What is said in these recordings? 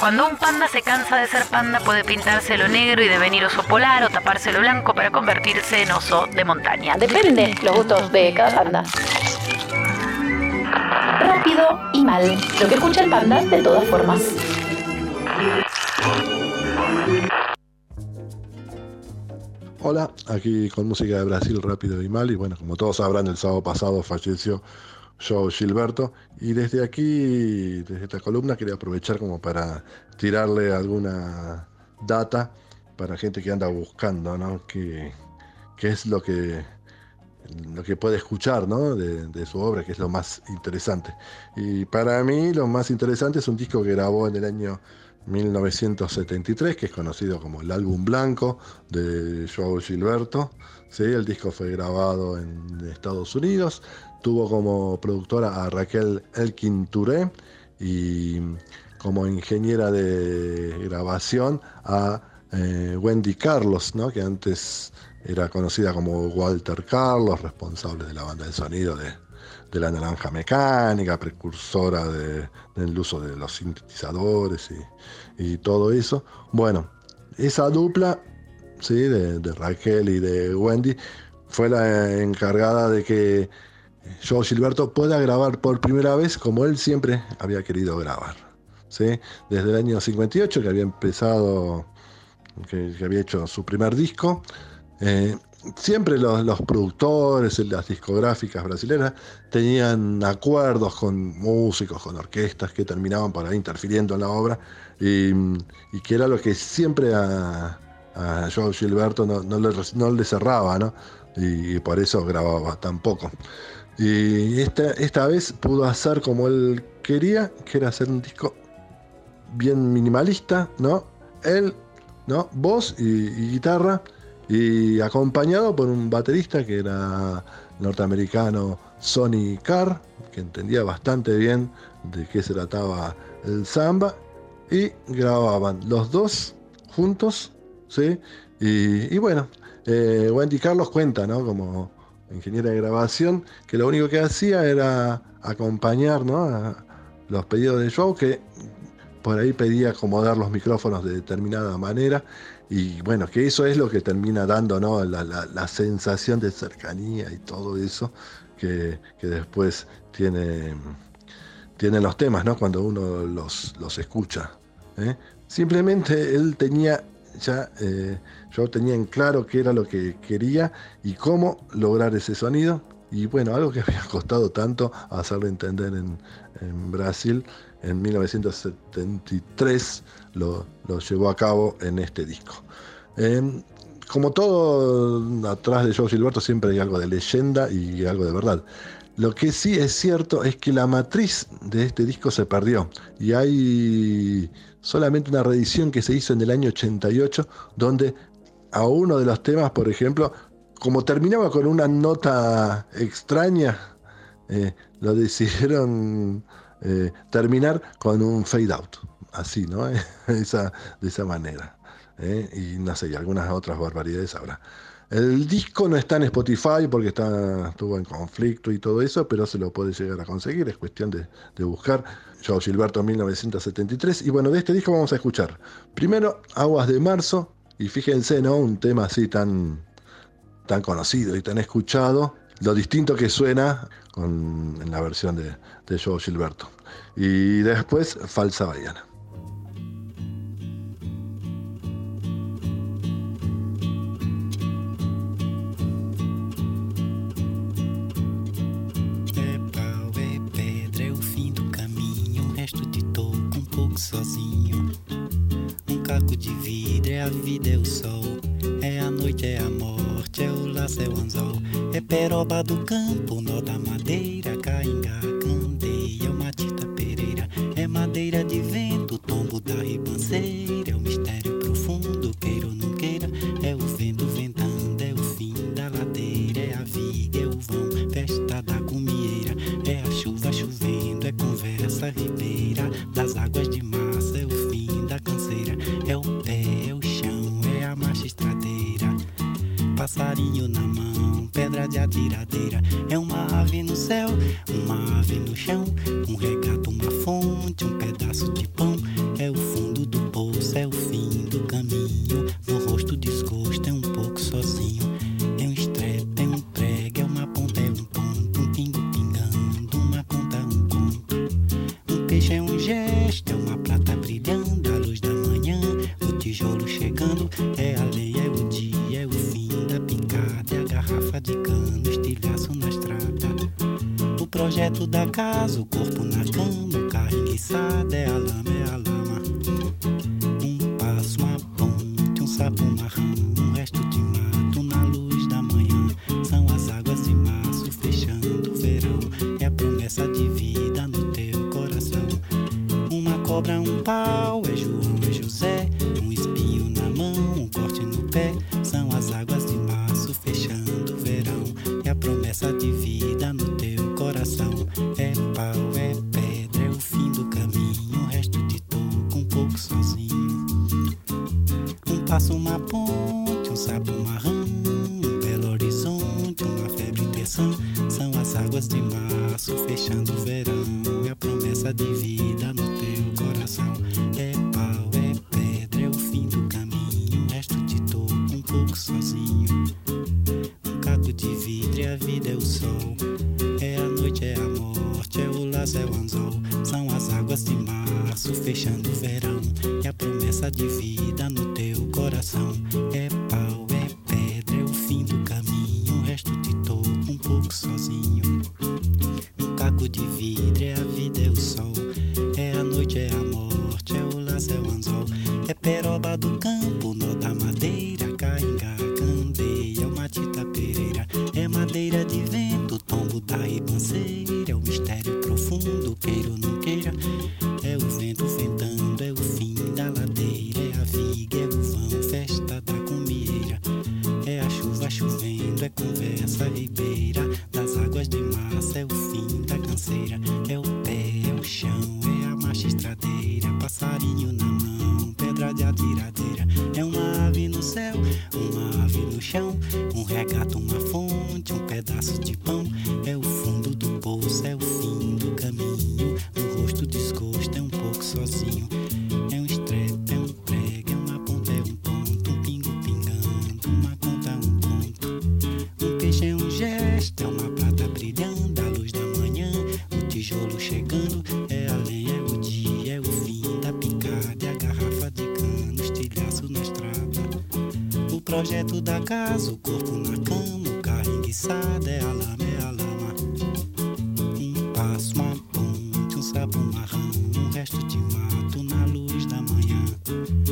Cuando un panda se cansa de ser panda puede pintárselo negro y devenir oso polar o tapárselo blanco para convertirse en oso de montaña. Depende los gustos de cada panda. Rápido y mal. Lo que escucha el panda de todas formas. Hola, aquí con música de Brasil rápido y mal. Y bueno, como todos sabrán, el sábado pasado falleció Joe Gilberto. Y desde aquí, desde esta columna, quería aprovechar como para tirarle alguna data para gente que anda buscando, ¿no? ¿Qué, es lo que, lo que puede escuchar, ¿no? De, de, su obra, que es lo más interesante. Y para mí, lo más interesante es un disco que grabó en el año 1973, que es conocido como el álbum blanco de Joao Gilberto. ¿sí? El disco fue grabado en Estados Unidos, tuvo como productora a Raquel Elkin Touré y como ingeniera de grabación a eh, Wendy Carlos, ¿no? que antes era conocida como Walter Carlos, responsable de la banda de sonido de, de la naranja mecánica, precursora del uso de los sintetizadores y, todo eso. Bueno, esa dupla ¿sí? de, Raquel y de Wendy fue la encargada de que Joe Gilberto pueda grabar por primera vez como él siempre había querido grabar. ¿sí? Desde el año 58 que había empezado, que, había hecho su primer disco. Eh, siempre los, productores, las discográficas brasileñas tenían acuerdos con músicos, con orquestas que terminaban por ahí interfiriendo en la obra y, que era lo que siempre a, a Joe Gilberto no, le, cerraba, ¿no? Y, por eso grababa tan poco. Y esta, esta vez pudo hacer como él quería, que era hacer un disco bien minimalista, ¿no? Él, ¿no? Voz y guitarra y acompañado por un baterista que era norteamericano Sonny Carr, que entendía bastante bien de qué se trataba el samba, y grababan los dos juntos, ¿sí? Y, bueno, eh, Wendy Carlos cuenta, ¿no? Como ingeniera de grabación, que lo único que hacía era acompañar, ¿no? A los pedidos de show, que por ahí pedía acomodar los micrófonos de determinada manera y bueno, que eso es lo que termina dando ¿no? la, sensación de cercanía y todo eso que, después tiene, los temas ¿no? cuando uno los, los escucha. ¿eh? Simplemente él tenía ya, eh, yo tenía en claro qué era lo que quería y cómo lograr ese sonido. Y bueno, algo que había costado tanto hacerlo entender en, en Brasil en 1973 lo, llevó a cabo en este disco. Em, como todo atrás de Joe Gilberto siempre hay algo de leyenda y algo de verdad. Lo que sí es cierto es que la matriz de este disco se perdió y hay solamente una reedición que se hizo en el año 88 donde a uno de los temas, por ejemplo, como terminaba con una nota extraña, eh, lo decidieron eh, terminar con un fade out, así, ¿no? de esa manera. ¿eh? Y no sé, y algunas otras barbaridades habrá. El disco no está en Spotify porque está, estuvo en conflicto y todo eso, pero se lo puede llegar a conseguir, es cuestión de, buscar. Joe Gilberto 1973. Y bueno, de este disco vamos a escuchar primero Aguas de Marzo, y fíjense, ¿no? Un tema así tan, tan conocido y tan escuchado, lo distinto que suena en la versión de, de Joe Gilberto. Y después Falsa Baiana. Sozinho. Um caco de vidro, é a vida, é o sol, é a noite, é a morte, é o laço, é o anzol. Peroba do campo, nó da madeira, chão, O projeto da casa, o corpo na cama, o carro enguiçado. É a lama, é a lama. Um passo, uma ponte, um sapo, uma rã, um resto de mato na luz da manhã. São as águas de março fechando o verão. É a promessa de vida no teu coração. Uma cobra, um pau, é João, é José. Um espinho na mão, um corte no pé. São as águas de março fechando o verão. É a promessa de vida no teu coração. É pau, é pedra, é o fim do caminho. O resto de toco um pouco sozinho. Um passo, uma ponte, um sapo, rã, um belo horizonte, uma febre terção. São as águas de março fechando o verão. É a promessa de vida no teu coração. É pau, é pedra, é o fim do caminho. O resto de toco um pouco sozinho. Um caco de vidro e a vida é o sol. O laço, é o anzol. São as águas de março fechando o verão. É a promessa de vida no teu coração. É pau, é pedra, é o fim do caminho. O resto de toco um pouco sozinho. Um caco de vidro, é a vida, é o sol. É a noite, é a morte, é o laço, é o anzol. É peroba do campo, nó da madeira, cainga, candeia, é uma tita pereira. É madeira de queira ou não queira. É o vento ventando, é o fim da ladeira. É a viga, é o vão, festa da comieira. É a chuva chovendo, é conversa ribeira. Das águas de massa, é o fim da canseira. É o pé, é o chão, é a marcha estradeira. Passarinho na mão, pedra de atiradeira. É uma ave no céu, uma ave no chão. Um regato, uma fonte, um pedaço de pão. Projeto da casa, o corpo na cama, o carro enguiçado. É a lama, é a lama. Um passo, uma ponte, um sapo, uma rã, um resto de mato na luz da manhã.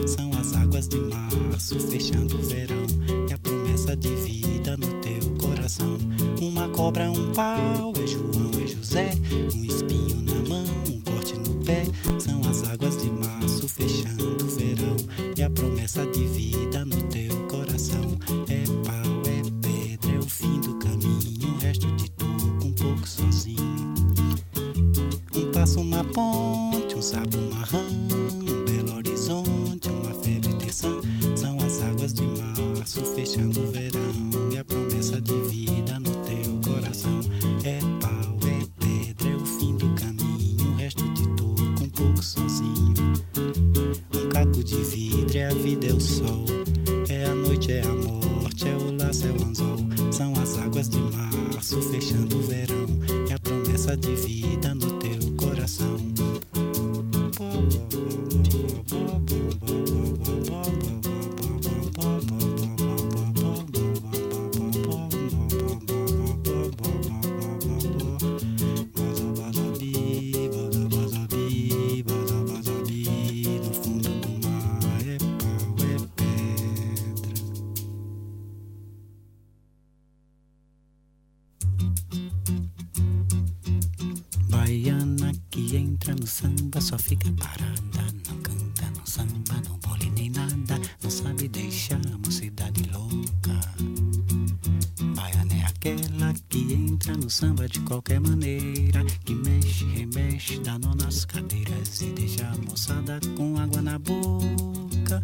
São as águas de março fechando o verão. É a promessa de vida no teu coração. Uma cobra, um pau, é João, é José. Um fechando o verão. E a promessa de vida no teu coração. É pau, é pedra, é o fim do caminho. O resto de toco um pouco sozinho. Um caco de vidro, é a vida, é o sol. É a noite, é a morte, é o laço, é o anzol. São as águas de março fechando o verão. É a promessa de vida no teu coração. Baiana que entra no samba só fica parada. Não canta, não samba, não bole nem nada. Não sabe deixar a mocidade louca. Baiana é aquela que entra no samba de qualquer maneira. Que mexe, remexe, dá nó nas cadeiras e deixa a moçada com água na boca.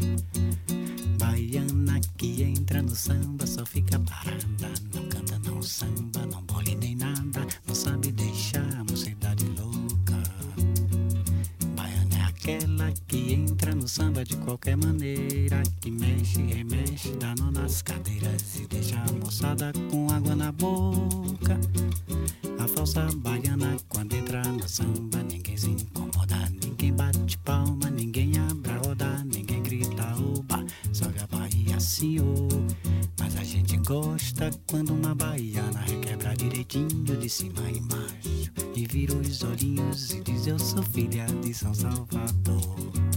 Baiana que entra no samba só fica parada. Qualquer maneira. Que mexe, remexe, dá nó nas cadeiras e deixa a moçada com água na boca. A falsa baiana, quando entra no samba, ninguém se incomoda, ninguém bate palma, ninguém abre a roda, ninguém grita oba, sobe a Bahia, senhor. Mas a gente gosta quando uma baiana requebra direitinho de cima e embaixo e vira os olhinhos e diz: Eu sou filha de São Salvador.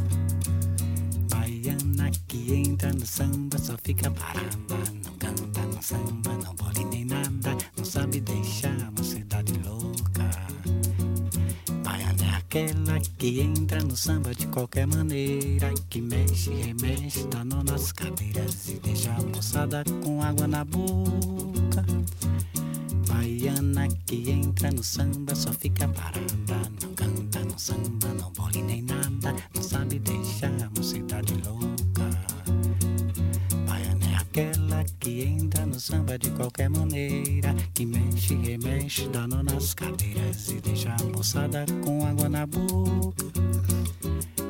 Que entra no samba só fica parada, não canta, não samba, não pode nem nada, não sabe deixar uma cidade louca. Baiana é aquela que entra no samba de qualquer maneira, que mexe, remexe, nó nas cadeiras e deixa a moçada com água na boca. Baiana que entra no samba só fica parada, não canta, não samba, não bole nem nada, não sabe deixar a mocidade louca. É aquela que entra no samba de qualquer maneira, que mexe, remexe, dá nó nas cadeiras e deixa a moçada com água na boca.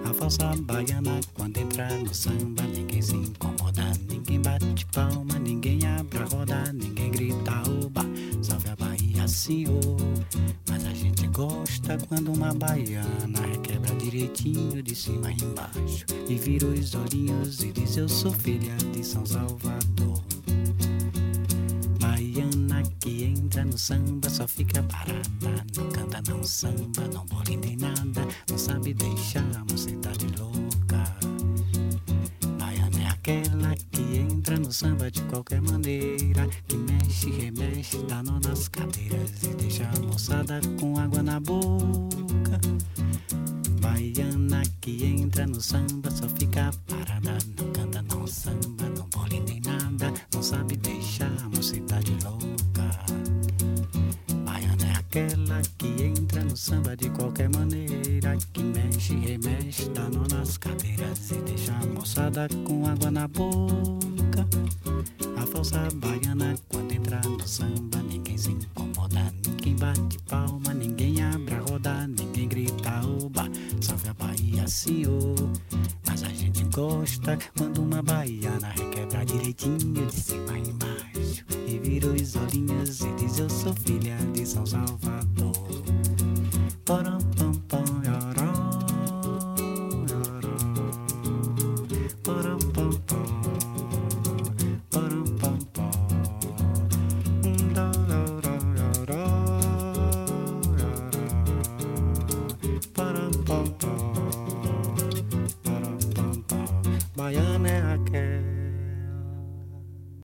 A falsa baiana quando entra no samba ninguém se incomoda, ninguém bate palma, ninguém abre a roda, ninguém grita oba, salve a Bahia senhor. Mas a gente gosta quando uma baiana requebra direitinho de cima e embaixo e vira os olhinhos e diz eu sou filha de São Salvador. Baiana que entra no samba só fica parada, não canta, não samba, não bole nem nada, não sabe deixar a mocidade louca. Baiana é aquela que entra no samba de qualquer maneira, que mexe, remexe, dá nó nas cadeiras e deixa a moçada com água na boca. Baiana que entra no samba só fica parada, não canta, não samba, não bole nem nada, não sabe deixar a mocidade louca. Baiana é aquela que entra no samba de qualquer maneira, que mexe, remexe, dá nó nas cadeiras e deixa a moçada com água na boca. A falsa baiana quando entra no samba ninguém se incomoda, ninguém bate palma, ninguém abre a roda, Mas a gente gosta quando uma baiana requebra direitinho de cima e embaixo e vira os olhinhos e diz eu sou filha de São Salvador. Porom,